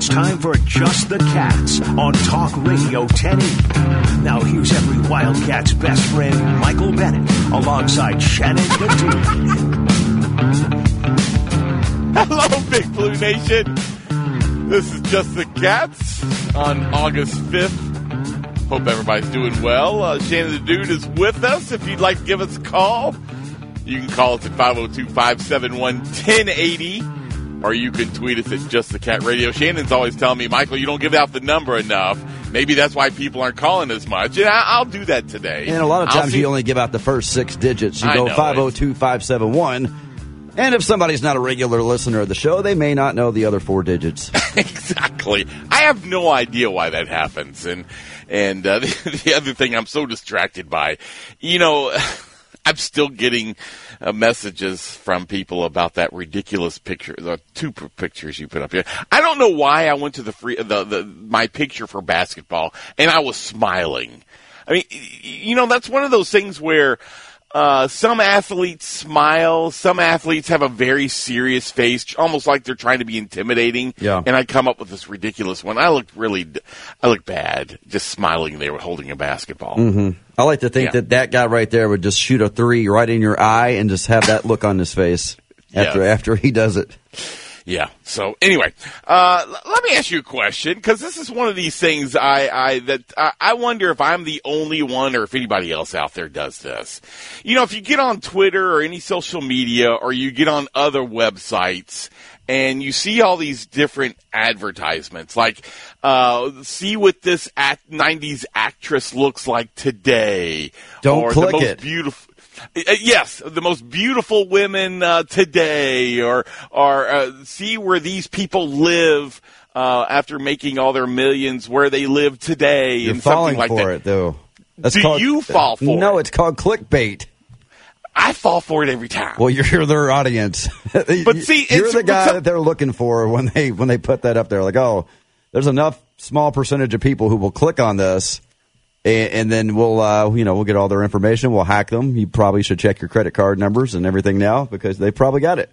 It's time for Just the Cats on Talk Radio 1080. Now here's every Wildcat's best friend, Michael Bennett, alongside Shannon Medina. Hello, Big Blue Nation. This is Just the Cats on August 5th. Hope everybody's doing well. Uh, Shannon the Dude is with us. If you'd like to give us a call, you can call us at 502 571 1080 or you can tweet us at Just the Cat Radio. Shannon's always telling me, Michael, you don't give out the number enough. Maybe that's why people aren't calling as much. And I, will do that today. And a lot of times you only give out the first six digits. You I go know, 502 571. And if somebody's not a regular listener of the show, they may not know the other four digits. exactly. I have no idea why that happens. And and uh, the, the other thing I'm so distracted by, you know, I'm still getting uh, messages from people about that ridiculous picture, the two pictures you put up here. I don't know why I went to the free the, the my picture for basketball and I was smiling. I mean, you know, that's one of those things where uh, some athletes smile, some athletes have a very serious face, almost like they're trying to be intimidating. Yeah. And I come up with this ridiculous one. I look really, I look bad just smiling there holding a basketball. Mm-hmm. I like to think Yeah. that that guy right there would just shoot a three right in your eye and just have that look on his face after Yes. after he does it. Yeah. So anyway, uh, l- let me ask you a question because this is one of these things I, I that I, I wonder if I'm the only one or if anybody else out there does this. You know, if you get on Twitter or any social media or you get on other websites and you see all these different advertisements, like uh, see what this act, '90s actress looks like today. Don't or click the most it. Beautiful. Uh, yes, the most beautiful women uh, today, or or uh, see where these people live uh, after making all their millions, where they live today, You're and something falling like for that. it though. Do you fall for no, it? it's called clickbait. I fall for it every time. Well, you're their audience. But see, you're it's- the guy that they're looking for when they when they put that up there. Like, oh, there's enough small percentage of people who will click on this, and, and then we'll uh, you know we'll get all their information. We'll hack them. You probably should check your credit card numbers and everything now because they probably got it.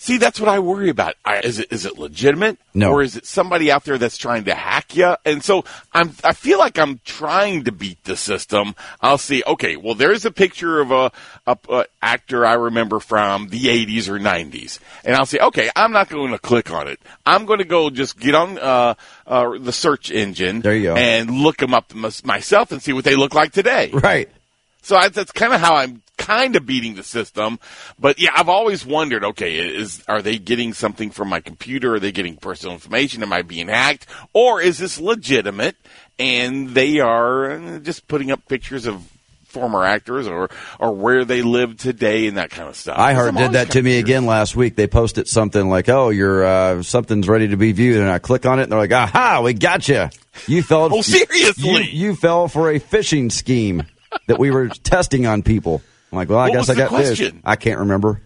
See, that's what I worry about. I, is it is it legitimate, No. or is it somebody out there that's trying to hack you? And so I'm, I feel like I'm trying to beat the system. I'll see. Okay, well, there's a picture of a, a, a actor I remember from the 80s or 90s, and I'll say, okay, I'm not going to click on it. I'm going to go just get on uh, uh, the search engine. There you go. and look them up myself and see what they look like today. Right. So I, that's kind of how I'm kind of beating the system. But yeah, I've always wondered, okay, is, are they getting something from my computer? Are they getting personal information? Am I being hacked? Or is this legitimate and they are just putting up pictures of former actors or, or where they live today and that kind of stuff. I heard did that to me again last week. They posted something like, "Oh, your uh, something's ready to be viewed," and I click on it, and they're like, "Aha, we got you! You fell. Oh, seriously? You, you fell for a phishing scheme that we were testing on people." I'm like, "Well, I What guess I got question? fished. I can't remember.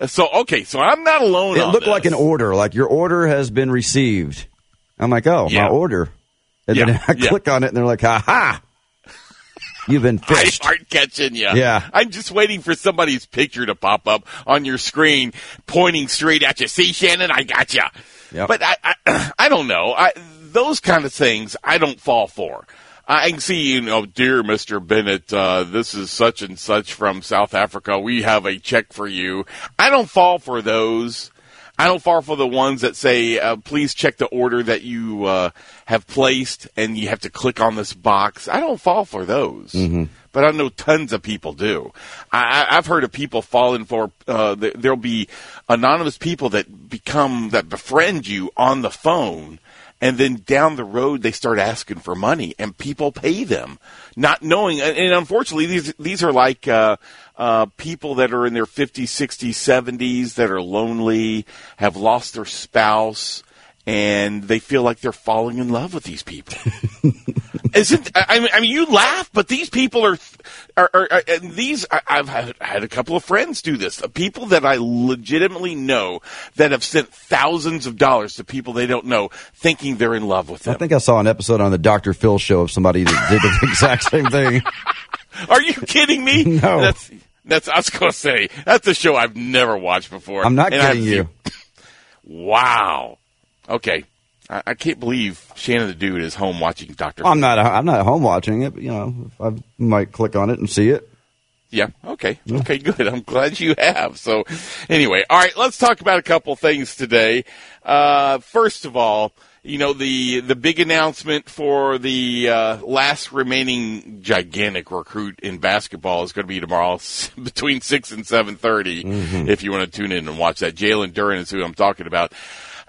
Uh, so, okay, so I'm not alone It looked like an order, like your order has been received. I'm like, "Oh, Yeah. my order," and then I yeah. click on it, and they're like, "Aha, you've been fishing. I fished." start catching you. Yeah. I'm just waiting for somebody's picture to pop up on your screen, pointing straight at you. See, Shannon, I got you. Yep. But I, I, I don't know. I, those kind of things, I don't fall for. I can see, you know, dear Mr. Bennett, uh, this is such and such from South Africa. We have a check for you. I don't fall for those. I don't fall for the ones that say, uh, please check the order that you uh, have placed and you have to click on this box. I don't fall for those. But I know tons of people do. I, I- I've heard of people falling for, uh, th- there'll be anonymous people that become, that befriend you on the phone and then down the road they start asking for money and people pay them not knowing and, unfortunately these these are like uh uh people that are in their 50s 60s 70s that are lonely have lost their spouse and they feel like they're falling in love with these people. Isn't I mean, I mean you laugh, but these people are are, are, are and these I, I've had, had a couple of friends do this. People that I legitimately know that have sent thousands of dollars to people they don't know, thinking they're in love with them. I think I saw an episode on the Dr. Phil show of somebody that did the exact same thing. Are you kidding me? No. That's that's I was going to say that's a show I've never watched before. I'm not And kidding I've- you. Wow. Okay. I, I can't believe Shannon the Dude is home watching Doctor. I'm not. I'm not home watching it, but you know, I might click on it and see it. Yeah. Okay. Okay. Good. I'm glad you have. So, anyway, all right. Let's talk about a couple things today. Uh, first of all, you know the the big announcement for the uh, last remaining gigantic recruit in basketball is going to be tomorrow between six and seven If you want to tune in and watch that, Jalen Duren is who I'm talking about.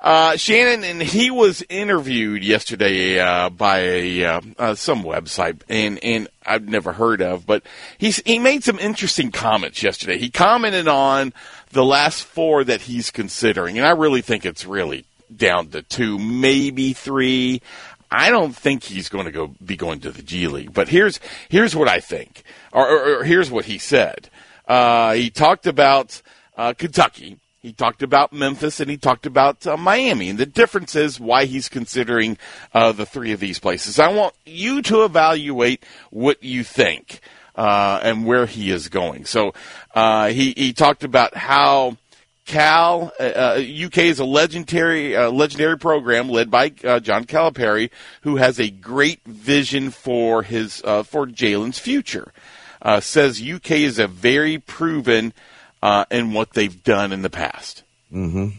Uh, Shannon, and he was interviewed yesterday uh, by a, uh, uh, some website, and and I've never heard of, but he's he made some interesting comments yesterday. He commented on the last four that he's considering, and I really think it's really down to two, maybe three. I don't think he's going to go be going to the G League, but here's here's what I think, or, or, or here's what he said. Uh, he talked about uh, Kentucky. He talked about Memphis and he talked about uh, Miami and the difference is why he's considering uh, the three of these places. I want you to evaluate what you think uh, and where he is going. So uh, he he talked about how Cal uh, uh, UK is a legendary uh, legendary program led by uh, John Calipari, who has a great vision for his uh, for Jalen's future. Uh, says UK is a very proven uh, in what they've done in the past. Mm-hmm.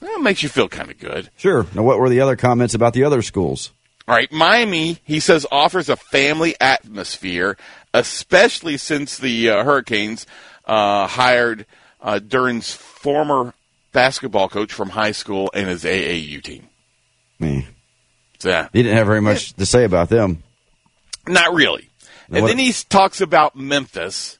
That makes you feel kind of good. Sure. Now, what were the other comments about the other schools? All right, Miami, he says, offers a family atmosphere, especially since the uh, Hurricanes uh, hired uh, Duren's former basketball coach from high school and his AAU team. Me. So, yeah, He didn't have very much to say about them. not really. And what- then he talks about Memphis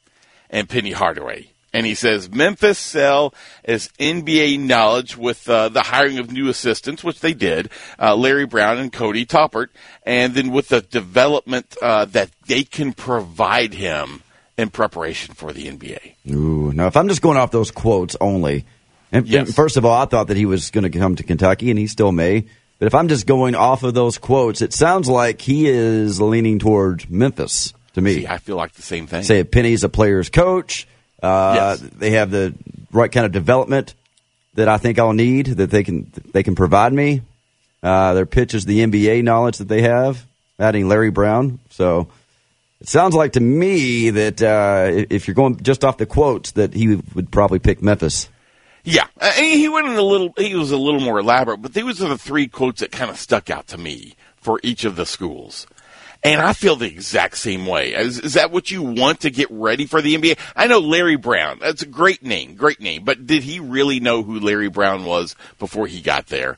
and Penny Hardaway. And he says Memphis sell as NBA knowledge with uh, the hiring of new assistants, which they did, uh, Larry Brown and Cody Toppert, and then with the development uh, that they can provide him in preparation for the NBA. Ooh. Now, if I'm just going off those quotes only, and, Yes. and first of all, I thought that he was going to come to Kentucky, and he still may. But if I'm just going off of those quotes, it sounds like he is leaning towards Memphis to me. See, I feel like the same thing. Say Penny's a player's coach. Uh, Yes. They have the right kind of development that I think I'll need that they can they can provide me. Uh, their pitch is the NBA knowledge that they have, adding Larry Brown. So it sounds like to me that uh, if you're going just off the quotes, that he would probably pick Memphis. Yeah, uh, he went in a little. He was a little more elaborate, but these are the three quotes that kind of stuck out to me for each of the schools. And I feel the exact same way. Is, is that what you want to get ready for the NBA? I know Larry Brown. That's a great name, great name. But did he really know who Larry Brown was before he got there?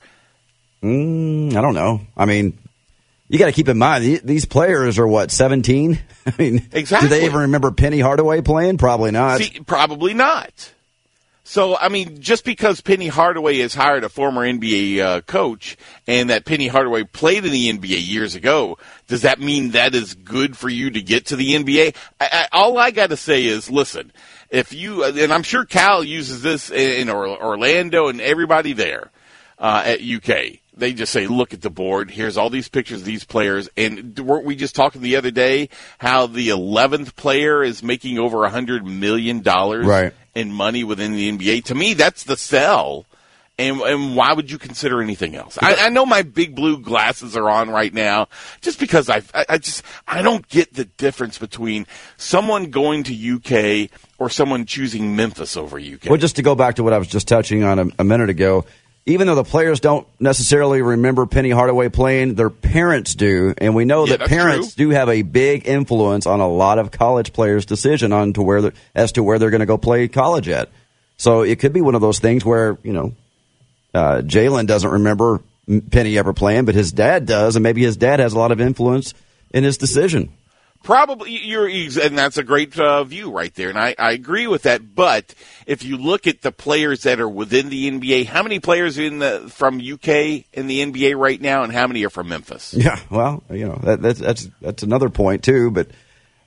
Mm, I don't know. I mean, you got to keep in mind these players are what 17. I mean, Exactly. Do they even remember Penny Hardaway playing? Probably not. See, probably not. So, I mean, just because Penny Hardaway has hired a former NBA uh, coach and that Penny Hardaway played in the NBA years ago, does that mean that is good for you to get to the NBA? I, I, all I got to say is, listen, if you, and I'm sure Cal uses this in Or- Orlando and everybody there uh, at UK. They just say, look at the board. Here's all these pictures of these players. And weren't we just talking the other day how the 11th player is making over $100 million Right. in money within the NBA? To me, that's the sell. And, and why would you consider anything else? I, I know my big blue glasses are on right now, just because I, I, I just I don't get the difference between someone going to UK or someone choosing Memphis over UK. Well, just to go back to what I was just touching on a, a minute ago, even though the players don't necessarily remember Penny Hardaway playing, their parents do, and we know Yeah, that parents true. do have a big influence on a lot of college players' decision on to where as to where they're going to go play college at. So it could be one of those things where you know uh, Jalen doesn't remember Penny ever playing, but his dad does, and maybe his dad has a lot of influence in his decision. Probably you're, and that's a great uh, view right there, and I, I agree with that. But if you look at the players that are within the NBA, how many players in the from UK in the NBA right now, and how many are from Memphis? Yeah, well, you know that, that's that's that's another point too. But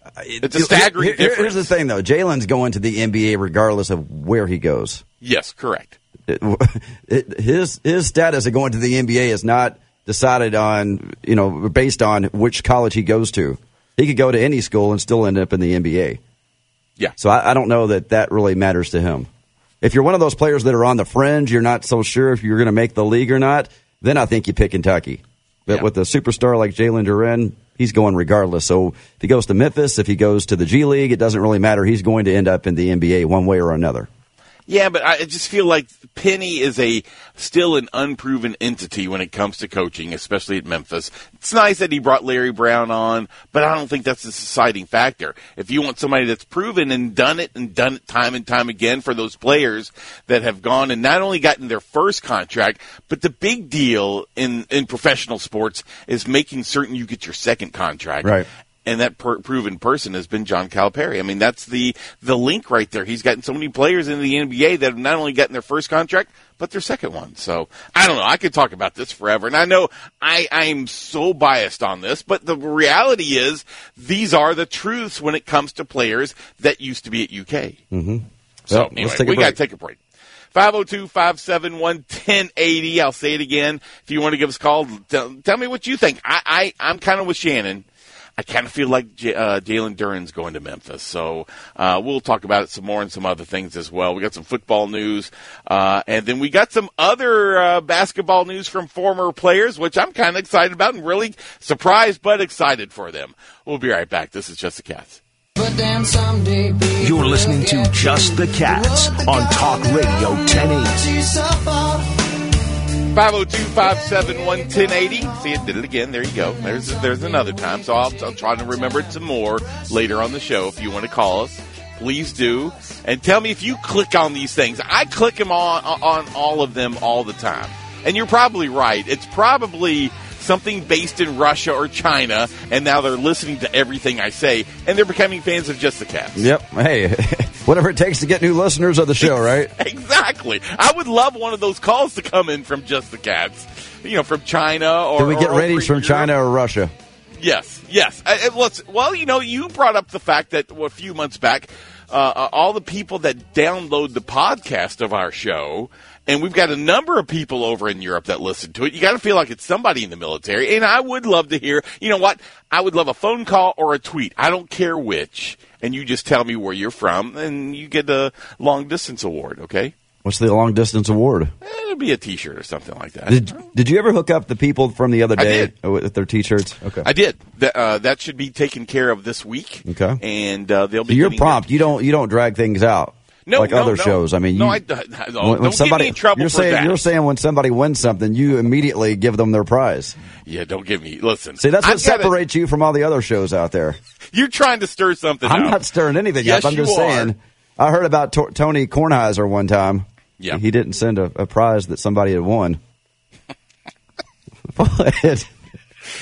uh, it's a staggering here, difference. Here's the thing, though: Jalen's going to the NBA regardless of where he goes. Yes, correct. It, it, his his status of going to the NBA is not decided on you know based on which college he goes to. He could go to any school and still end up in the NBA. Yeah. So I, I don't know that that really matters to him. If you're one of those players that are on the fringe, you're not so sure if you're going to make the league or not. Then I think you pick Kentucky. But Yeah. with a superstar like Jalen Duren, he's going regardless. So if he goes to Memphis, if he goes to the G League, it doesn't really matter. He's going to end up in the NBA one way or another. Yeah, but I just feel like Penny is a still an unproven entity when it comes to coaching, especially at Memphis. It's nice that he brought Larry Brown on, but I don't think that's the deciding factor. If you want somebody that's proven and done it and done it time and time again for those players that have gone and not only gotten their first contract, but the big deal in in professional sports is making certain you get your second contract Right. And that per- proven person has been John Calipari. I mean, that's the the link right there. He's gotten so many players in the NBA that have not only gotten their first contract, but their second one. So I don't know. I could talk about this forever, and I know I I'm so biased on this, but the reality is these are the truths when it comes to players that used to be at UK. Mm-hmm. So Well, let's anyway, take a we got to take a break. 502-571-1080. I'll say it again. If you want to give us a call, tell, tell me what you think. I, I, I'm kind of with Shannon. I kind of feel like J- uh, Jalen Duren's going to Memphis. So uh, we'll talk about it some more and some other things as well. We got some football news. Uh, and then we got some other uh, basketball news from former players, which I'm kind of excited about and really surprised but excited for them. We'll be right back. This is Just the Cats. But then someday, baby, You're listening to Just the Cats the on Talk Radio 1080. Yourself 502-571-1080. See, it did it again. There you go. There's there's another time. So I'll, I'll try to remember it some more later on the show. If you want to call us, please do. And tell me if you click on these things. I click them on on all of them all the time. And you're probably right. It's probably something based in Russia or China, and now they're listening to everything I say, and they're becoming fans of Just the Cats. Yep. Hey, whatever it takes to get new listeners of the show, right? Exactly. I would love one of those calls to come in from Just the Cats. You know, from China or. Do we get ratings from Europe. China or Russia? Yes, yes. Uh, let's, well, you know, you brought up the fact that well, a few months back, uh, uh, all the people that download the podcast of our show, and we've got a number of people over in Europe that listen to it. You got to feel like it's somebody in the military, and I would love to hear. You know what? I would love a phone call or a tweet. I don't care which, and you just tell me where you're from, and you get a long distance award. Okay, What's the long distance award? Eh, it'll be a T-shirt or something like that. Did Did you ever hook up the people from the other day with their T-shirts? Okay. I did. That, uh, that should be taken care of this week. Okay. and uh, they'll So be. you're prompt. You don't you don't drag things out. No, like no, other no. shows. I mean, you, no, I, I- don't, oh, when, don't when somebody get me in trouble you're saying you're saying when somebody wins something, you immediately give them their prize. yeah, don't give me. Listen, See, that's what gotta- separates you from all the other shows out there. You're trying to stir something. I'm up. not stirring anything Yes, up. I'm just you are. saying. I heard about Tony Kornheiser one time. Yeah. he didn't send a, a prize that somebody had won. What?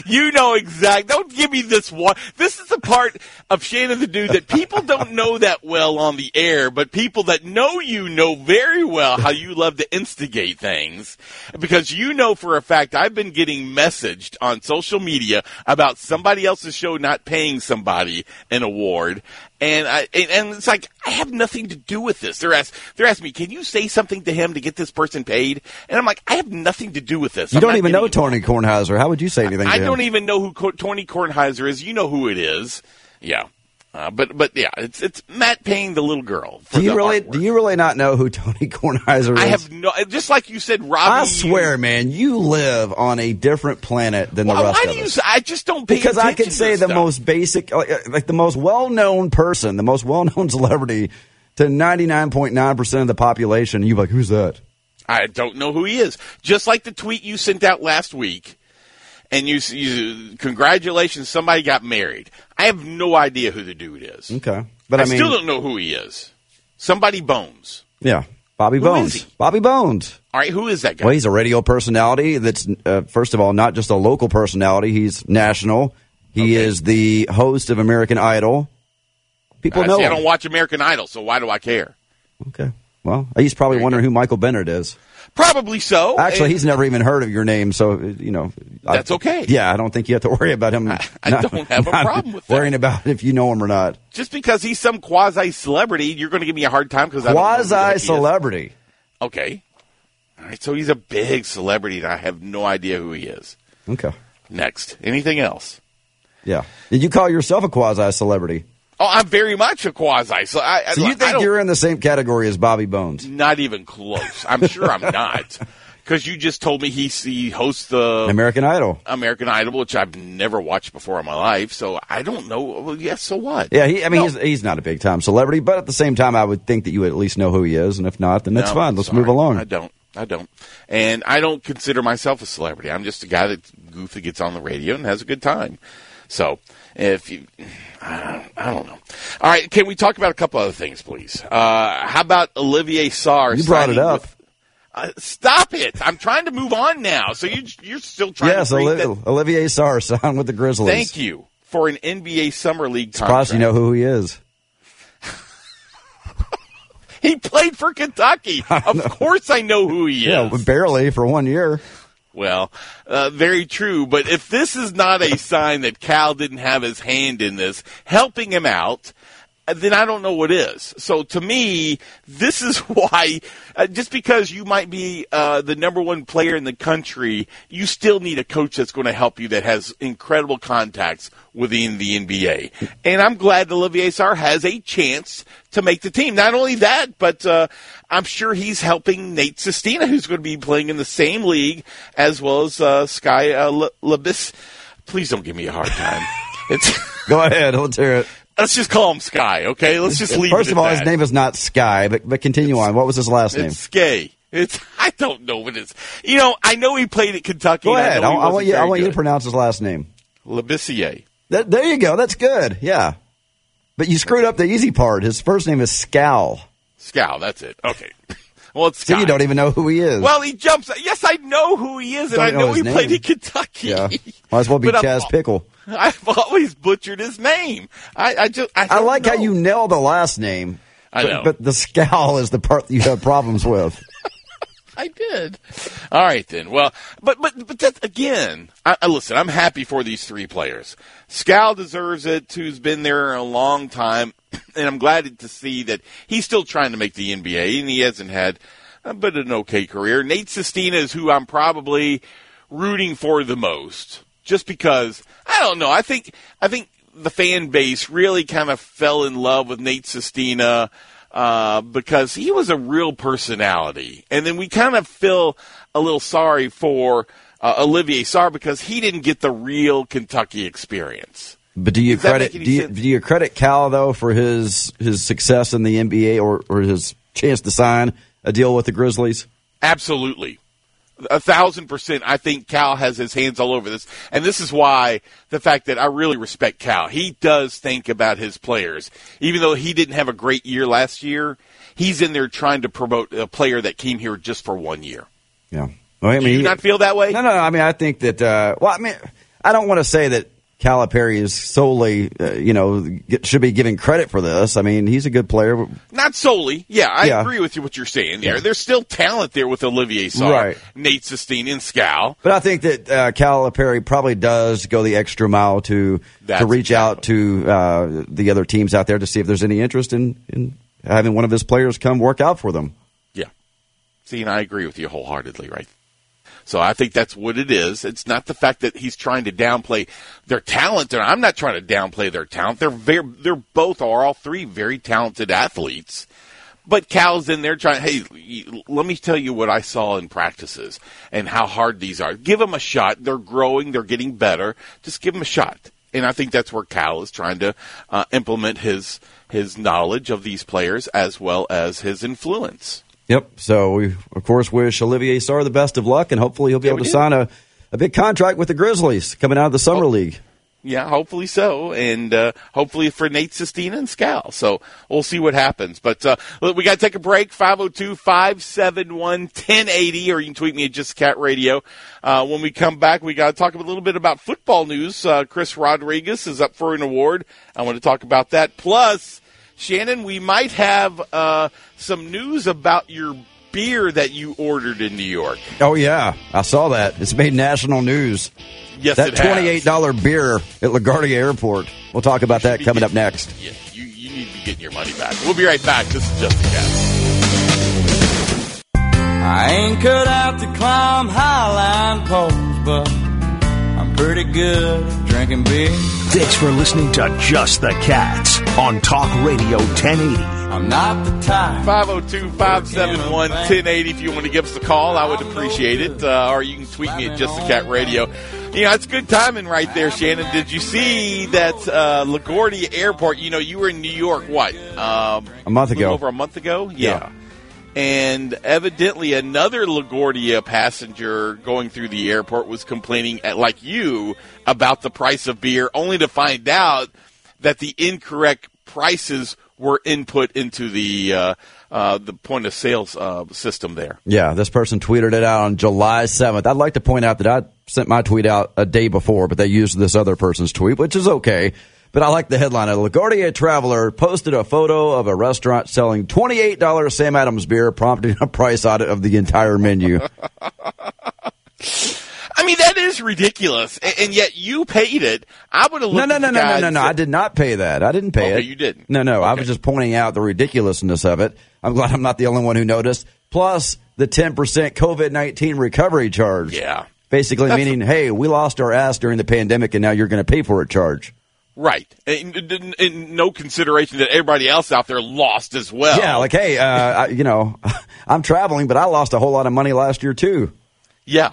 You know exact. Don't give me this one. This is the part of Shane Shannon the Dude that people don't know that well on the air, but people that know you know very well how you love to instigate things. Because you know for a fact I've been getting messaged on social media about somebody else's show not paying somebody an award. And I, and, and it's like, I have nothing to do with this. They're ask, they're asking me, can you say something to him to get this person paid? And I'm like, I have nothing to do with this. You I'm don't even know Tony Kornheiser. How would you say anything? to I don't even know who Tony Kornheiser is. You know who it is. Yeah. Uh, but but yeah, it's it's Matt paying the little girl. Do you really? artwork. Do you really not know who Tony Kornheiser is? I have no. Just like you said, Robbie. I swear, man, you live on a different planet than Why, the rest why of do you? us. say- I just don't pay because I can say the stuff. most basic, like, like the most well-known person, the most well-known celebrity to ninety-nine point nine percent of the population. You like, who's that? I don't know who he is. Just like the tweet you sent out last week, and you, you congratulations, somebody got married. I have no idea who the dude is. Okay, but I, I, mean, still don't know who he is. Somebody Bones. yeah, Bobby Who Bones. Bobby Bones. All right, who is that guy? Well, he's a radio personality. That's uh, first of all not just a local personality. He's national. He Okay. is the host of American Idol. People I, know see, I don't watch American Idol, so why do I care? Okay. Well, he's probably wondering who Michael Bennett is. Probably so. Actually, eh. he's never even heard of your name, so you know That's I, okay. Yeah, I don't think you have to worry about him. I don't have a problem with that. worrying about if you know him or not. just because he's some quasi celebrity, you're going to give me a hard time because I don't know who the heck he Quasi celebrity. Okay. All right. So he's a big celebrity, and I have no idea who he is. Okay. Next, anything else? Yeah. Did you call yourself a quasi celebrity? Oh, I'm very much a quasi. So I, So you I think don't- you're in the same category as Bobby Bones? not even close? I'm sure I'm not, because you just told me he he hosts the American Idol. American Idol, which I've never watched before in my life. So I don't know. Well, yes. so what? Yeah, he, I mean, No. he's, he's not a big time celebrity, but at the same time, I would think that you would at least know who he is, and if not, then that's No, fine. Let's sorry. move along. I don't. I don't. And I don't consider myself a celebrity. I'm just a guy that goofy gets on the radio and has a good time. So if you, I I don't know. All right, can we talk about a couple other things, please? Uh, how about Olivier Sarr? You brought it up. with- uh, stop it! I'm trying to move on now. So you, you're still trying Yes, to Oli- that- Olivier Sarr signed with the Grizzlies. Thank you for an NBA summer league contract. Plus, you know who he is. he played for Kentucky. Of course, I know who he is. Yeah, barely for one year. Well, uh, very true. But if this is not a sign that Cal didn't have his hand in this, helping him out, then I don't know what is. So to me, this is why, uh, just because you might be uh, the number one player in the country, you still need a coach that's going to help you that has incredible contacts within the NBA. And I'm glad Olivier Sarr has a chance to make the team. Not only that, but uh, I'm sure he's helping Nate Sestina, who's going to be playing in the same league as well as uh, Sky uh. Please don't give me a hard time. It's. Go ahead, let's hear it. Let's just call him Sky, okay? Let's just leave First of all, that. his name is not Sky, but but continue on. What was his last name? It's Skay. It's I don't know what it's. You know, I know he played at Kentucky. Go ahead. I, I, want you. I want you to pronounce his last name. Labissiere. That, there you go. That's good. Yeah. But you screwed up the easy part. His first name is Skal. Scow. That's it. Okay. Well, it's So Sky. you don't even know who he is. Well, he jumps. Yes, I know who he is, and I know know he played in Kentucky. yeah. Might as well be But I'm- Chaz Pickle. I've always butchered his name. I, I just. I, I like how you nail the last name. I but, know. But the scowl is the part that you have problems with. I did. All right then. Well, but but but that again. I, I listen. I'm happy for these three players. Skal deserves it. Who's been there a long time, and I'm glad to see that he's still trying to make the NBA, and he hasn't had, uh, but an okay career. Nate Sestina is who I'm probably rooting for the most, just because I don't know. I think I think the fan base really kind of fell in love with Nate Sestina uh, because he was a real personality. And then we kind of feel a little sorry for uh, Olivier Sarr because he didn't get the real Kentucky experience. But do you credit do you, do you credit Cal though for his his success in the NBA or, or his chance to sign a deal with the Grizzlies? Absolutely. A thousand percent. I think Cal has his hands all over this. And this is why the fact that I really respect Cal. He does think about his players. Even though he didn't have a great year last year, he's in there trying to promote a player that came here just for one year. Yeah. Well, I Do mean, you he- not feel that way? No, no, no. I mean, I think that. Uh, well, I mean, I don't want to say that Calipari is solely, uh, you know, should be given credit for this. I mean, he's a good player. Not solely. Yeah, I Yeah. agree with you what you're saying there. There's still talent there with Olivier Sarr, Right. Nate Sestina, and Skal. But I think that uh, Calipari probably does go the extra mile to That's to reach out to uh, the other teams out there to see if there's any interest in, in having one of his players come work out for them. Yeah. See, and I agree with you wholeheartedly, right? So I think that's what it is. It's not the fact that he's trying to downplay their talent. And I'm not trying to downplay their talent. They're very, they're both are all three very talented athletes. But Cal's in there trying, hey, let me tell you what I saw in practices and how hard these are. Give them a shot. They're growing. They're getting better. Just give them a shot. And I think that's where Cal is trying to uh, implement his his knowledge of these players as well as his influence. Yep. So we, of course, wish Olivier Sarr the best of luck, and hopefully he'll be Yeah, able to do. sign a, a big contract with the Grizzlies coming out of the summer Oh. league. yeah, hopefully so, and uh, hopefully for Nate Sestina and Skal. So we'll see what happens. But uh, we got to take a break. 502-571-1080, or you can tweet me at Just Cat Radio. Uh, when we come back, we got to talk a little bit about football news. Uh, Chris Rodriguez is up for an award. I want to talk about that. Plus, Shannon, we might have uh, some news about your beer that you ordered in New York. Oh yeah, I saw that. It's made national news. Yes, that it twenty-eight dollar beer at LaGuardia Airport. We'll talk about that coming getting- up next. Yeah, you, you need to be getting your money back. We'll be right back. This is Just a Cat. I ain't cut out to climb highline poles, but I'm pretty good at drinking beer. Thanks for listening to Just the Cats on Talk Radio 1080. I'm not the type. 502 571 1080 if you want to give us a call. I would appreciate it. Uh, or you can tweet me at Just the Cat Radio. You know, it's good timing right there, Shannon. Did you see that uh, LaGuardia Airport? You know, you were in New York, what? Um, A month little ago. Over a month ago? Yeah. And evidently, another LaGuardia passenger going through the airport was complaining, at, like you, about the price of beer, only to find out that the incorrect prices were input into the uh, uh, the point of sales uh, system there. Yeah, this person tweeted it out on July 7th. I'd like to point out that I sent my tweet out a day before, but they used this other person's tweet, which is okay. But I like the headline. A LaGuardia traveler posted a photo of a restaurant selling $28 Sam Adams beer, prompting a price audit of the entire menu. I mean, that is ridiculous, and, and yet you paid it. I would have No, looked. no, at no, no, no, no, no. I did not pay that. I didn't pay Okay, it. you didn't. No, no. I was just pointing out the ridiculousness of it. I'm glad I'm not the only one who noticed. Plus the 10% COVID 19 recovery charge. Yeah. Basically That's- meaning, hey, we lost our ass during the pandemic and now you're going to pay for it charge. Right, and, and- and no consideration that everybody else out there lost as well. Yeah, like, hey, uh, I, you know, I'm traveling, but I lost a whole lot of money last year too. Yeah.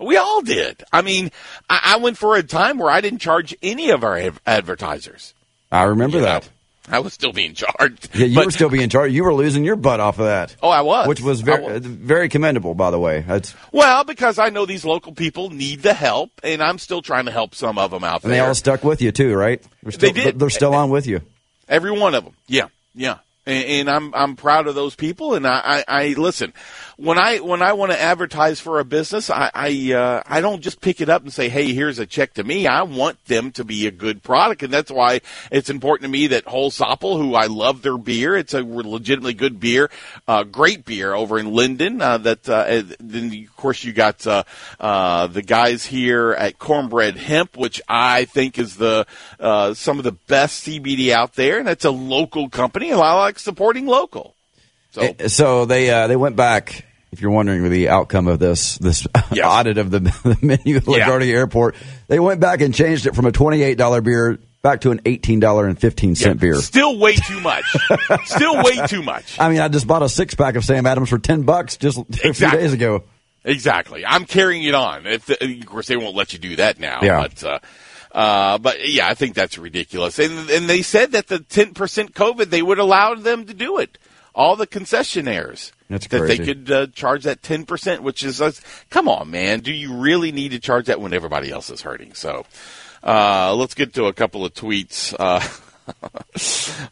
We all did. I mean, I, I went for a time where I didn't charge any of our ad- advertisers. I remember You know, that. I was still being charged. Yeah, you But- were still being charged. You were losing your butt off of that. Oh, I was. Which was very, was. very commendable, by the way. That's, Well, because I know these local people need the help, and I'm still trying to help some of them out and they all stuck with you too, right? They're still, They did. They're still on with you. Every one of them. Yeah, yeah. And, and I'm I'm proud of those people. And I, I, I listen when I when I want to advertise for a business, I I, uh, I don't just pick it up and say, hey, here's a check to me. I want them to be a good product, and that's why it's important to me that Holsopple, who I love their beer, it's a legitimately good beer, uh, great beer over in Lyndon. Uh, that uh, then of course you got uh, uh, the guys here at Cornbread Hemp, which I think is the uh, some of the best CBD out there, and it's a local company, and I like supporting local. So Eh, So they uh, they went back. If you're wondering the outcome of this this Yes. audit of the, the menu at Yeah. LaGuardia Airport, they went back and changed it from a twenty eight dollar beer back to an eighteen dollar and fifteen cent beer. still way too much. still way too much. I mean, I just bought a six pack of Sam Adams for ten bucks just a few days ago. Exactly. I'm carrying it on. If the, of course they won't let you do that now. Yeah. But uh, uh, but yeah, I think that's ridiculous. And and they said that the 10% COVID they would allow them to do it. All the concessionaires That's that crazy. they could uh, charge that 10%, which is uh, come on, man. Do you really need to charge that when everybody else is hurting? So uh, let's get to a couple of tweets. Uh,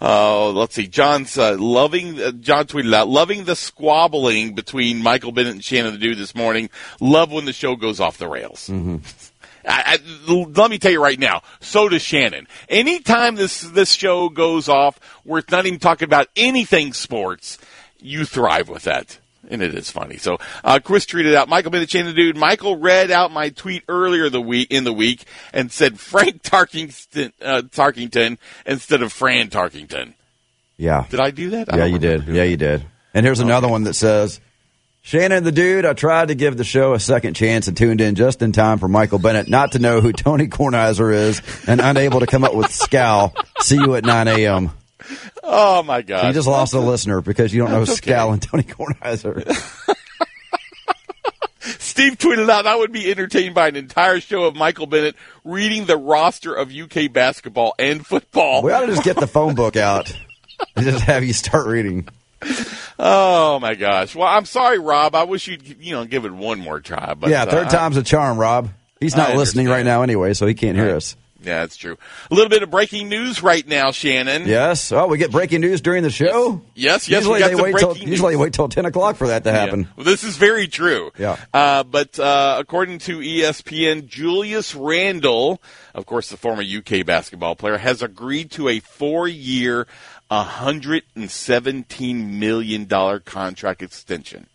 Oh, let's see. John's uh, loving. Uh, John tweeted out, loving the squabbling between Michael Bennett and Shannon the Dude this morning. Love when the show goes off the rails. I, I, let me tell you right now. So does Shannon. Anytime this this show goes off, where it's not even talking about anything sports, you thrive with that. And it is funny. So, uh, Chris tweeted out, Michael Bennett, Shannon Dude. Michael read out my tweet earlier the week, in the week and said Frank Tarkenton, uh, Tarkenton instead of Fran Tarkenton. Yeah, Did I do that? I yeah, you did. Yeah, you did. And here's another one that says. Shannon the dude, I tried to give the show a second chance and tuned in just in time for Michael Bennett not to know who Tony Kornheiser is and unable to come up with scowl. See you at 9 a.m. Oh my God. You just lost a listener because you don't know okay. Skal and Tony Kornheiser. Steve tweeted out, I would be entertained by an entire show of Michael Bennett reading the roster of UK basketball and football. We ought to just get the phone book out and just have you start reading. Oh my gosh. Well, I'm sorry, Rob. I wish you'd you know give it one more try. But yeah, uh, third time's a charm, Rob. He's not listening right now anyway, so he can't hear us. Yeah, that's true. A little bit of breaking news right now, Shannon. Yes. Oh, we get breaking news during the show. Yes, yes, we Usually they wait till usually news. wait till ten o'clock for that to happen. Yeah. Well, this is very true. Yeah. Uh, but uh, according to ESPN, Julius Randle, of course, the former UK basketball player, has agreed to a four-year, $117 million contract extension.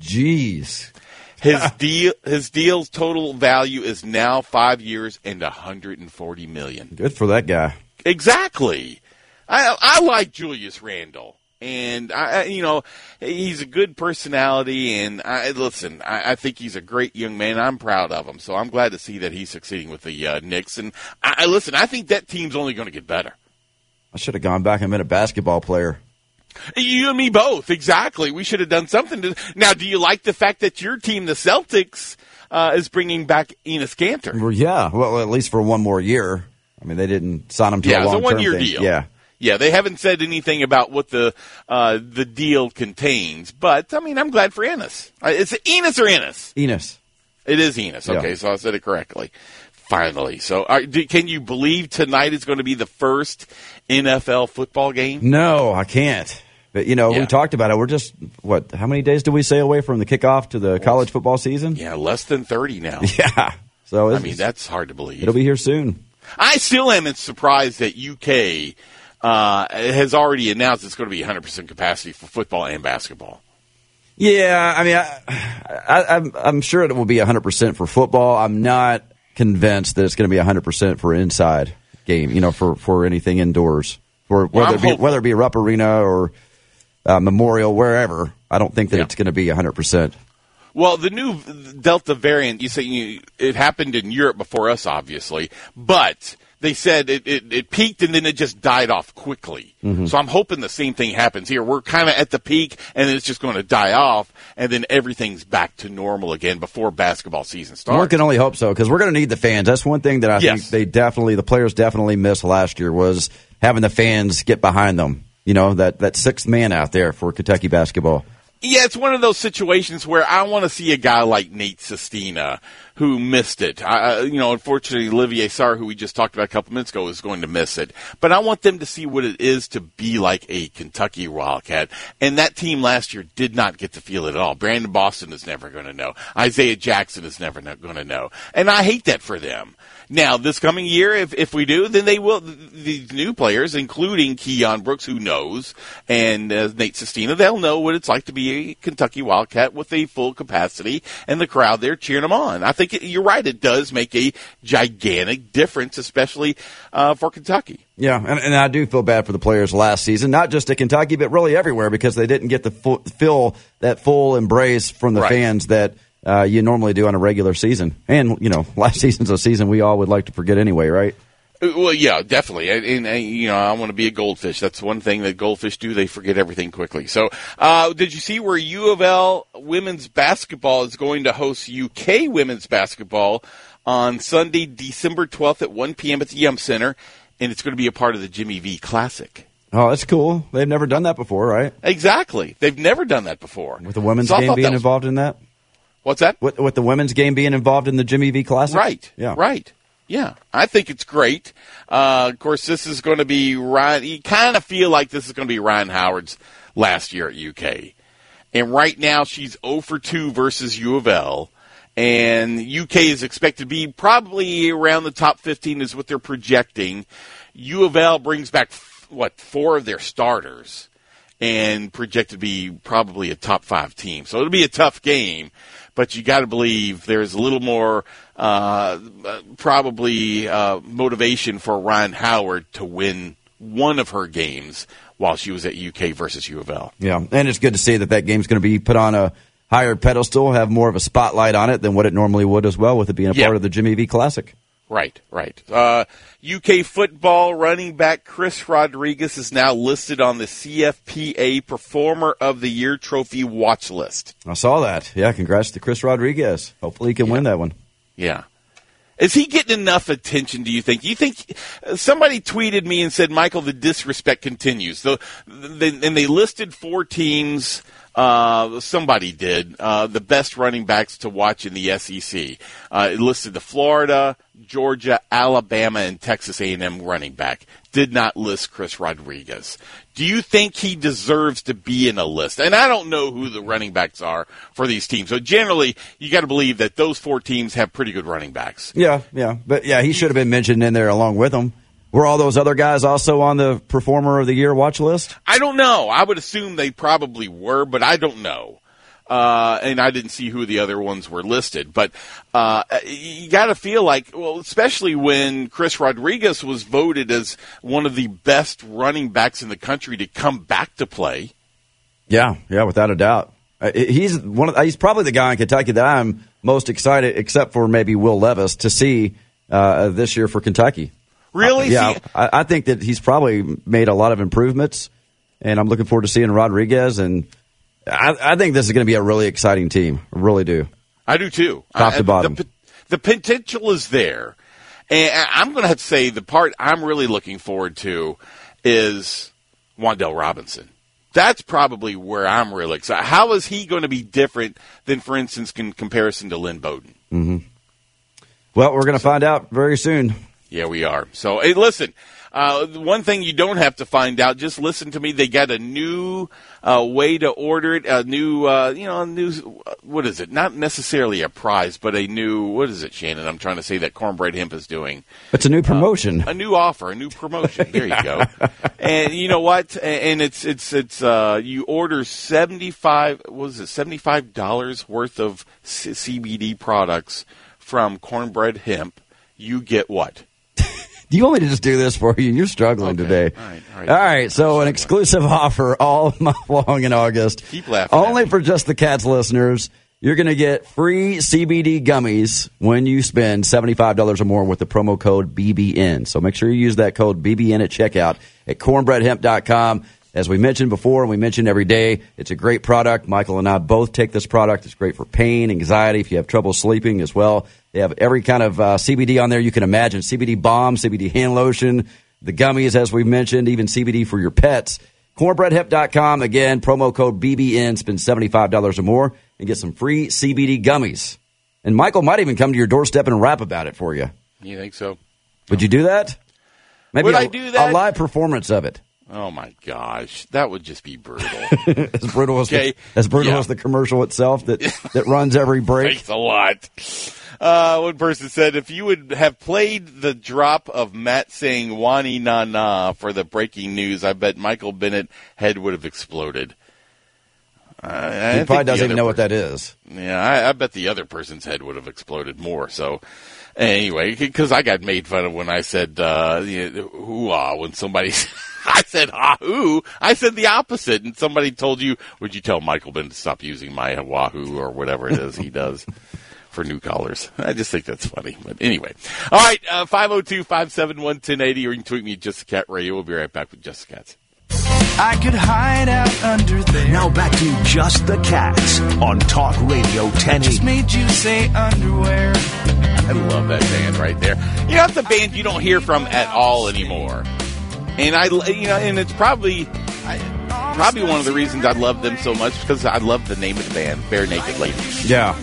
Jeez. His deal, his deal's total value is now five years and 140 million. Good for that guy. Exactly. I I like Julius Randle, and I I- you know he's a good personality, and I listen. I, I think he's a great young man. I'm proud of him, so I'm glad to see that he's succeeding with the uh, Knicks. And I, I listen. I think that team's only going to get better. I should have gone back and been a basketball player. You and me both. Exactly. We should have done something. To, now, do you like the fact that your team, the Celtics, uh, is bringing back Enos Kanter? Well, yeah. Well, at least for one more year. I mean, they didn't sign him to Yeah, a it's a long one-year thing. deal. Yeah. Yeah, they haven't said anything about what the uh, the deal contains, but I mean, I'm glad for Enos. Uh, It's Enos or Enos? Enos. It is Enos. Yeah. Okay, so I said it correctly. Finally, so uh, do, can you believe tonight is going to be the first NFL football game? No, I can't. But you know, Yeah. we talked about it. We're just what? How many days do we say away from the kickoff to the college football season? Yeah, less than thirty now. Yeah. So I mean, that's hard to believe. it'll be here soon. I still am surprised that UK uh, has already announced it's going to be 100% capacity for football and basketball. Yeah, I mean, I, I, I'm I'm sure it will be 100 percent for football. I'm not convinced that it's going to be 100 percent for inside game. You know, for for anything indoors, for whether it be whether it be a Rupp Arena or uh, Memorial, wherever. I don't think that Yeah. it's going to be 100 percent. Well, the new Delta variant, you say you, it happened in Europe before us, obviously, but they said it, it, it peaked and then it just died off quickly. Mm-hmm. So I'm hoping the same thing happens here. We're kind of at the peak and it's just going to die off and then everything's back to normal again before basketball season starts. One can only hope so because we're going to need the fans. That's one thing that I Yes. think they definitely, the players definitely missed last year was having the fans get behind them. You know that that sixth man out there for Kentucky basketball. Yeah, it's one of those situations where I want to see a guy like Nate Sestina who missed it. I, you know, unfortunately, Olivier Sarr, who we just talked about a couple minutes ago, is going to miss it. But I want them to see what it is to be like a Kentucky Wildcat. And that team last year did not get to feel it at all. Brandon Boston is never going to know. Isaiah Jackson is never going to know. And I hate that for them. Now, this coming year, if, if we do, then they will, these new players, including Keion Brooks, who knows, and uh, Nate Sestina, they'll know what it's like to be a Kentucky Wildcat with a full capacity and the crowd there cheering them on. I think it, you're right. It does make a gigantic difference, especially uh, for Kentucky. Yeah, and, and I do feel bad for the players last season, not just at Kentucky, but really everywhere because they didn't get the full, feel that full embrace from the Right. fans that uh, you normally do on a regular season. And you know, last season's a season we all would like to forget anyway, right? Uh, Well, yeah, definitely. And, and, and, you know, I want to be a goldfish. That's one thing that goldfish do. They forget everything quickly. So, uh, did you see where U of L women's basketball is going to host UK women's basketball on Sunday, December 12th at 1 p.m. at the Yum Center? And it's going to be a part of the Jimmy V Classic. Oh, that's cool. They've never done that before, right? Exactly. They've never done that before. With the women's So game being was- involved in that. What's that? With, with the women's game being involved in the Jimmy V Classic, Right. Yeah, Right. Yeah. I think it's great. Uh, of course, this is going to be Rhyne. You kind of feel like this is going to be Rhyne Howard's last year at UK. And right now, she's 0 for 2 versus U of L. And UK is expected to be probably around the top 15 is what they're projecting. U of L brings back, f- what, four of their starters and projected to be probably a top five team. So it'll be a tough game, but you got to believe there's a little more uh, probably uh, motivation for Rhyne Howard to win one of her games while she was at UK versus U of L. Yeah, and it's good to see that that game's going to be put on a higher pedestal, have more of a spotlight on it than what it normally would as well, with it being a Yeah. part of the Jimmy V Classic. Right, right. Uh, UK football running back Chris Rodriguez is now listed on the CFPA Performer of the Year trophy watch list. I saw that. Yeah, congrats to Chris Rodriguez. Hopefully, he can win that one. Yeah. Is he getting enough attention, do you think? You think somebody tweeted me and said, Michael, the disrespect continues. The, and they listed four teams Uh, somebody did uh, the best running backs to watch in the SEC. Uh, it listed the Florida, Georgia, Alabama, and Texas A&M running back. Did not list Chris Rodriguez. Do you think he deserves to be in a list? And I don't know who the running backs are for these teams. So generally, you got to believe that those four teams have pretty good running backs. Yeah, yeah, but yeah, he should have been mentioned in there along with them. Were all those other guys also on the Performer of the Year watch list? I don't know. I would assume they probably were, but I don't know. Uh, and I didn't see who the other ones were listed, but uh, you got to feel like, well, especially when Chris Rodriguez was voted as one of the best running backs in the country to come back to play. Yeah, yeah, without a doubt. Uh, he's one. Of, he's probably the guy in Kentucky that I'm most excited, except for maybe Will Levis, to see uh, this year for Kentucky. Really? yeah, See, I, I think that he's probably made a lot of improvements, and I'm looking forward to seeing Rodriguez. And I, I think this is going to be a really exciting team. I really do. I do too. Top to bottom. The, the potential is there. And I- I'm going to have to say the part I'm really looking forward to is Wan'Dale Robinson. That's probably where I'm really excited. How is he going to be different than, for instance, in comparison to Lynn Bowden? Mm-hmm. Well, we're going to find out very soon. Yeah, we are. So, hey, listen. Uh, one thing you don't have to find out, just listen to me. They got a new uh, way to order it. A new, uh, you know, a new. What is it? Not necessarily a prize, but a new. What is it, Shannon? I'm trying to say that Cornbread Hemp is doing It's a new promotion. a new offer, a new promotion. There you go. and you know what? And it's it's it's uh, you order seventy five. Was it seventy five dollars worth of C- CBD products from Cornbread Hemp? You get what? Do you want me to just do this for you? You're struggling Okay. today. All right, all right. All right, so an exclusive offer all month long in August. Keep laughing Only for just the cats listeners. You're going to get free CBD gummies when you spend $75 or more with the promo code BBN. So make sure you use that code BBN at checkout at cornbreadhemp.com. As we mentioned before, and we mention every day, it's a great product. Michael and I both take this product. It's great for pain, anxiety, if you have trouble sleeping as well. They have every kind of uh, CBD on there you can imagine CBD balm, CBD hand lotion, the gummies, as we mentioned, even CBD for your pets. Cornbreadhemp.com. Again, promo code BBN. Spend $75 or more and get some free CBD gummies. And Michael might even come to your doorstep and rap about it for you. You think so? Would you do that? Maybe Would a, I do that? a live performance of it. Oh my gosh, that would just be brutal. As brutal as Okay. the, as brutal Yeah. as the commercial itself that that runs every break. Thanks a lot. Uh, one person said, if you would have played the drop of Matt saying "Wani na na" for the breaking news, I bet Michael Bennett head would have exploded. Uh, He probably doesn't even know what that is. Yeah, I, I bet the other person's head would have exploded more. So, anyway, because I got made fun of when I said uh, you know, "hoo-ah" when somebody. I said "wahoo." I said the opposite, and somebody told you, "Would you tell Michael Ben to stop using my wahoo or whatever it is he does?" For new callers. I just think that's funny. But anyway. All right, uh, 502 571 1080, or you can tweet me at Just a Cat Radio. We'll be right back with Just a Cats. I could hide out under there. Now back to Just the Cats on Talk Radio Just 1080. made you say underwear. I love that band right there. You know, that's a band you don't hear from at all anymore. And I, you know, and it's probably, I, probably one of the reasons I love them so much because I love the name of the band, Barenaked Ladies. Yeah.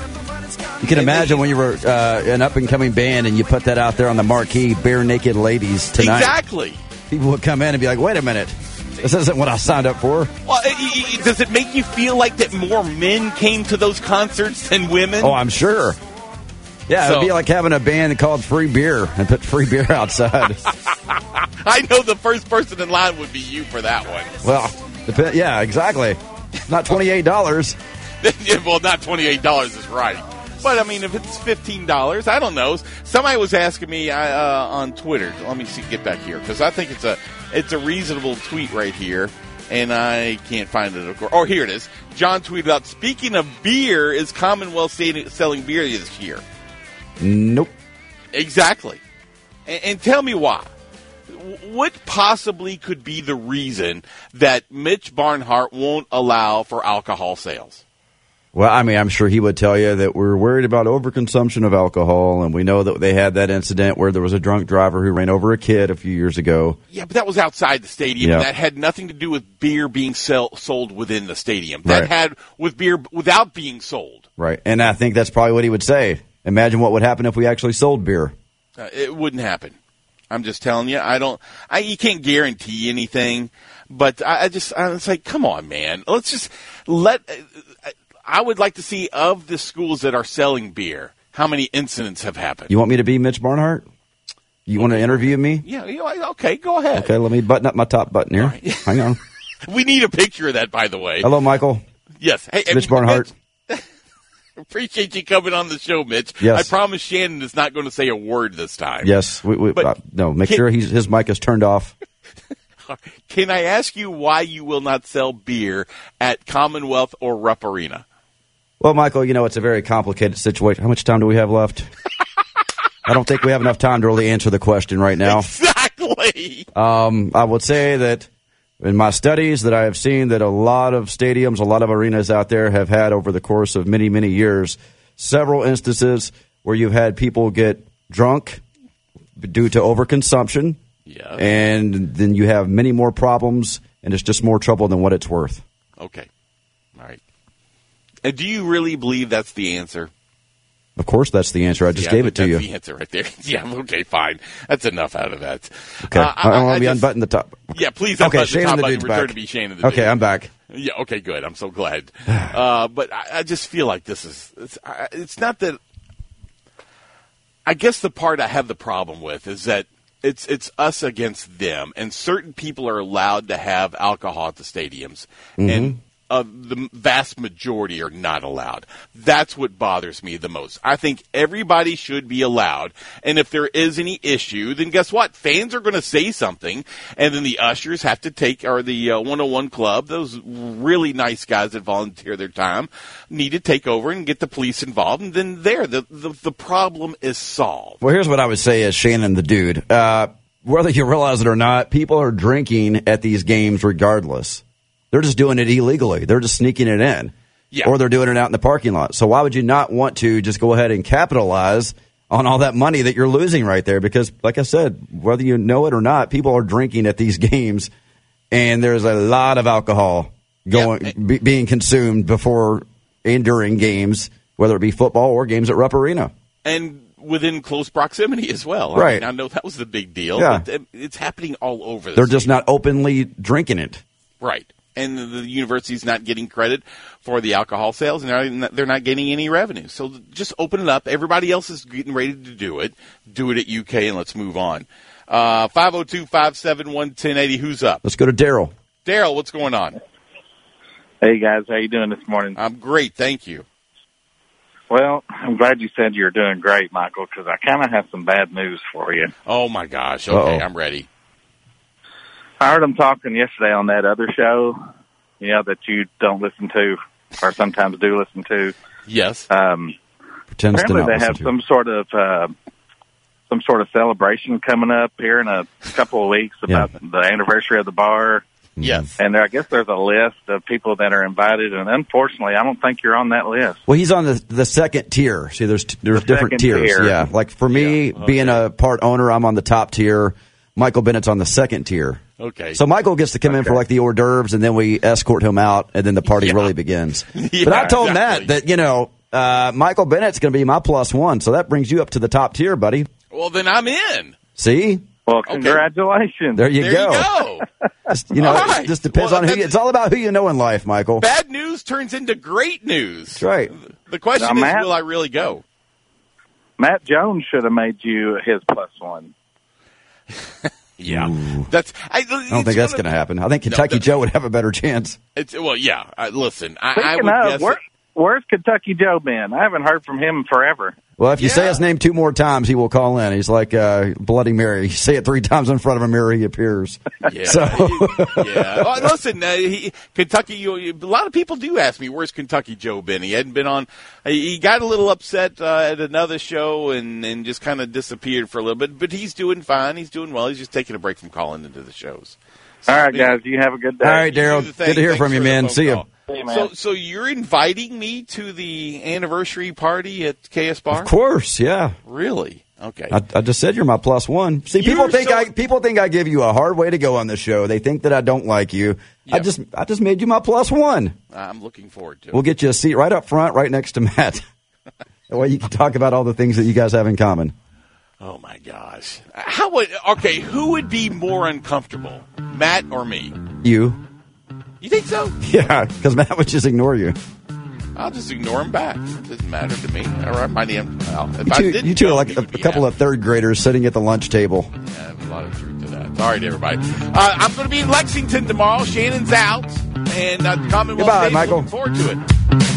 You can imagine when you were uh, an up and coming band and you put that out there on the marquee, bare naked ladies tonight. Exactly. People would come in and be like, "Wait a minute, this isn't what I signed up for." Well, i- i- i- does it make you feel like that more men came to those concerts than women? Oh, I'm sure. Yeah, it'd be like having a band called Free Beer and put free beer outside. I know the first person in line would be you for that one. well, yeah, exactly. Not twenty eight dollars. well, not twenty eight dollars is right, but I mean, if it's fifteen dollars, I don't know. Somebody was asking me uh, on Twitter. Let me see, get back here because I think it's a it's a reasonable tweet right here, and I can't find it. Of course, oh, here it is. John tweeted out. Speaking of beer, is Commonwealth selling beer this year? Nope. Exactly, and, and tell me why. What possibly could be the reason that Mitch Barnhart won't allow for alcohol sales? Well, I mean, I'm sure he would tell you that we're worried about overconsumption of alcohol, and we know that they had that incident where there was a drunk driver who ran over a kid a few years ago. Yeah, but that was outside the stadium. Yeah. That had nothing to do with beer being sell- sold within the stadium. That Right. had with beer without being sold. Right. And I think that's probably what he would say. Imagine what would happen if we actually sold beer. Uh, it wouldn't happen. I'm just telling you. I don't. I you can't guarantee anything, but I, I just I was like, come on, man. Let's just let. uh, I would like to see of the schools that are selling beer, how many incidents have happened. You want me to be Mitch Barnhart? You want to interview me? yeah, you know, okay, go ahead. Okay, let me button up my top button here. Hang on. We need a picture of that, by the way. Hello, Michael. Yes. Hey, Mitch Barnhart. Appreciate you coming on the show, Mitch. Yes. I promise Shannon is not going to say a word this time. Yes. We, we, But uh, no, make can- sure his mic is turned off. Can I ask you why you will not sell beer at Commonwealth or Rupp Arena? Well, Michael, you know, it's a very complicated situation. How much time do we have left? I don't think we have enough time to really answer the question right now. Exactly. Um, I would say that in my studies that I have seen that a lot of stadiums, a lot of arenas out there have had over the course of many, many years, several instances where you've had people get drunk due to overconsumption. Yeah. And then you have many more problems and it's just more trouble than what it's worth. Okay. And do you really believe that's the answer? Of course, that's the answer. I just Yeah, gave it to that's you. the answer right there. yeah. Okay. Fine. That's enough out of that. Okay. Uh, I, want to just- unbutton the top. Yeah. Please Okay, unbutton Shane the top and the dude's back. to be Shane and the Okay, dude. I'm back. Yeah. Okay. Good. I'm so glad. Uh, but I, I just feel like this is. It's, I, it's not that. I guess the part I have the problem with is that it's it's us against them, and certain people are allowed to have alcohol at the stadiums, and uh, the vast majority are not allowed. That's what bothers me the most. I think everybody should be allowed, and if there is any issue, then guess what? Fans are going to say something, and then the ushers have to take, or the uh, 101 club, those really nice guys that volunteer their time, need to take over and get the police involved, and then there, the the, the problem is solved. Well, here's what I would say as Shannon the dude. Uh, whether you realize it or not, people are drinking at these games regardless. They're just doing it illegally. They're just sneaking it in. Yeah. Or they're doing it out in the parking lot. So why would you not want to just go ahead and capitalize on all that money that you're losing right there? Because, like I said, whether you know it or not, people are drinking at these games, and there's a lot of alcohol going Yeah. be, being consumed before and during games, whether it be football or games at Rupp Arena. and within close proximity as well. I Right. mean, I know that was the big deal, Yeah. but um, it's happening all over. The They're just not openly drinking it. right, and the, the university's not getting credit for the alcohol sales, and they're not, they're not getting any revenue. So just open it up. Everybody else is getting ready to do it. Do it at UK, and let's move on. Uh, Five zero two five seven one ten eighty. Who's up? Let's go to Daryl. Daryl, what's going on? Hey guys, how you doing this morning? I'm great, thank you. Well, I'm glad you said you're doing great, Michael, because I kind of have some bad news for you. Oh my gosh. Okay, Uh-oh. I'm ready. I heard him talking yesterday on that other show, you know, that you don't listen to, or sometimes do listen to. Yes. Um, Pretends apparently, not they have to. some sort of uh, some sort of celebration coming up here in a couple of weeks Yeah. about the anniversary of the bar. Yes. And there, I guess there's a list of people that are invited, and unfortunately, I don't think you're on that list. Well, he's on the the second tier. See, there's there's The different tiers. tier. Yeah, like for me, Yeah, okay. being a part owner, I'm on the top tier. Michael Bennett's on the second tier. Okay. So Michael gets to come in for like the hors d'oeuvres, and then we escort him out, and then the party Yeah. really begins. Yeah, but I told exactly. Matt that you know uh, Michael Bennett's going to be my plus one, so that brings you up to the top tier, buddy. well, then I'm in. See, Well, congratulations. there you There go. you go. Just, you know, All it just depends Well, on who. You, it's all about who you know in life, Michael. Bad news turns into great news. That's right. The question Now, is, Matt- will I really go? Matt Jones should have made you his plus one. Yeah, that's. I, I don't think that's going to happen. I think Kentucky no. Joe would have a better chance. It's well, yeah. I, listen, I, I Speaking would of, guess. where, where's Kentucky Joe been? I haven't heard from him forever. Well, if you say his name two more times, he will call in. He's like uh, Bloody Mary. You say it three times in front of a mirror, he appears. yeah, So- yeah. Well, listen, uh, he, Kentucky. You, you- a lot of people do ask me, "Where's Kentucky Joe been?" He hadn't been on. He he got a little upset uh, at another show and and just kind of disappeared for a little bit. But he's doing fine. He's doing well. He's just taking a break from calling into the shows. All right, guys, you have a good day. All right, Daryl. Good to hear Thanks from you, man. See you. Call. Hey. So, so you're inviting me to the anniversary party at KS Bar? Of course, yeah. Really? Okay. I, I just said you're my plus one. See, people You're think so- I people think I give you a hard way to go on the show. They think that I don't like you. I just I just made you my plus one. I'm looking forward to it. We'll get you a seat right up front, right next to Matt. that way you can talk about all the things that you guys have in common. Oh my gosh. How would okay? Who would be more uncomfortable, Matt or me? You, You think so? yeah, because Matt would just ignore you. I'll just ignore him back. It doesn't matter to me. All right, my name. Well, if You I two, didn't you two are like a, a couple of third graders sitting at the lunch table. Yeah, a lot of truth to that. All right, everybody. Uh, I'm going to be in Lexington tomorrow. Shannon's out, and uh, Commonwealth Goodbye, Michael. Looking forward to it.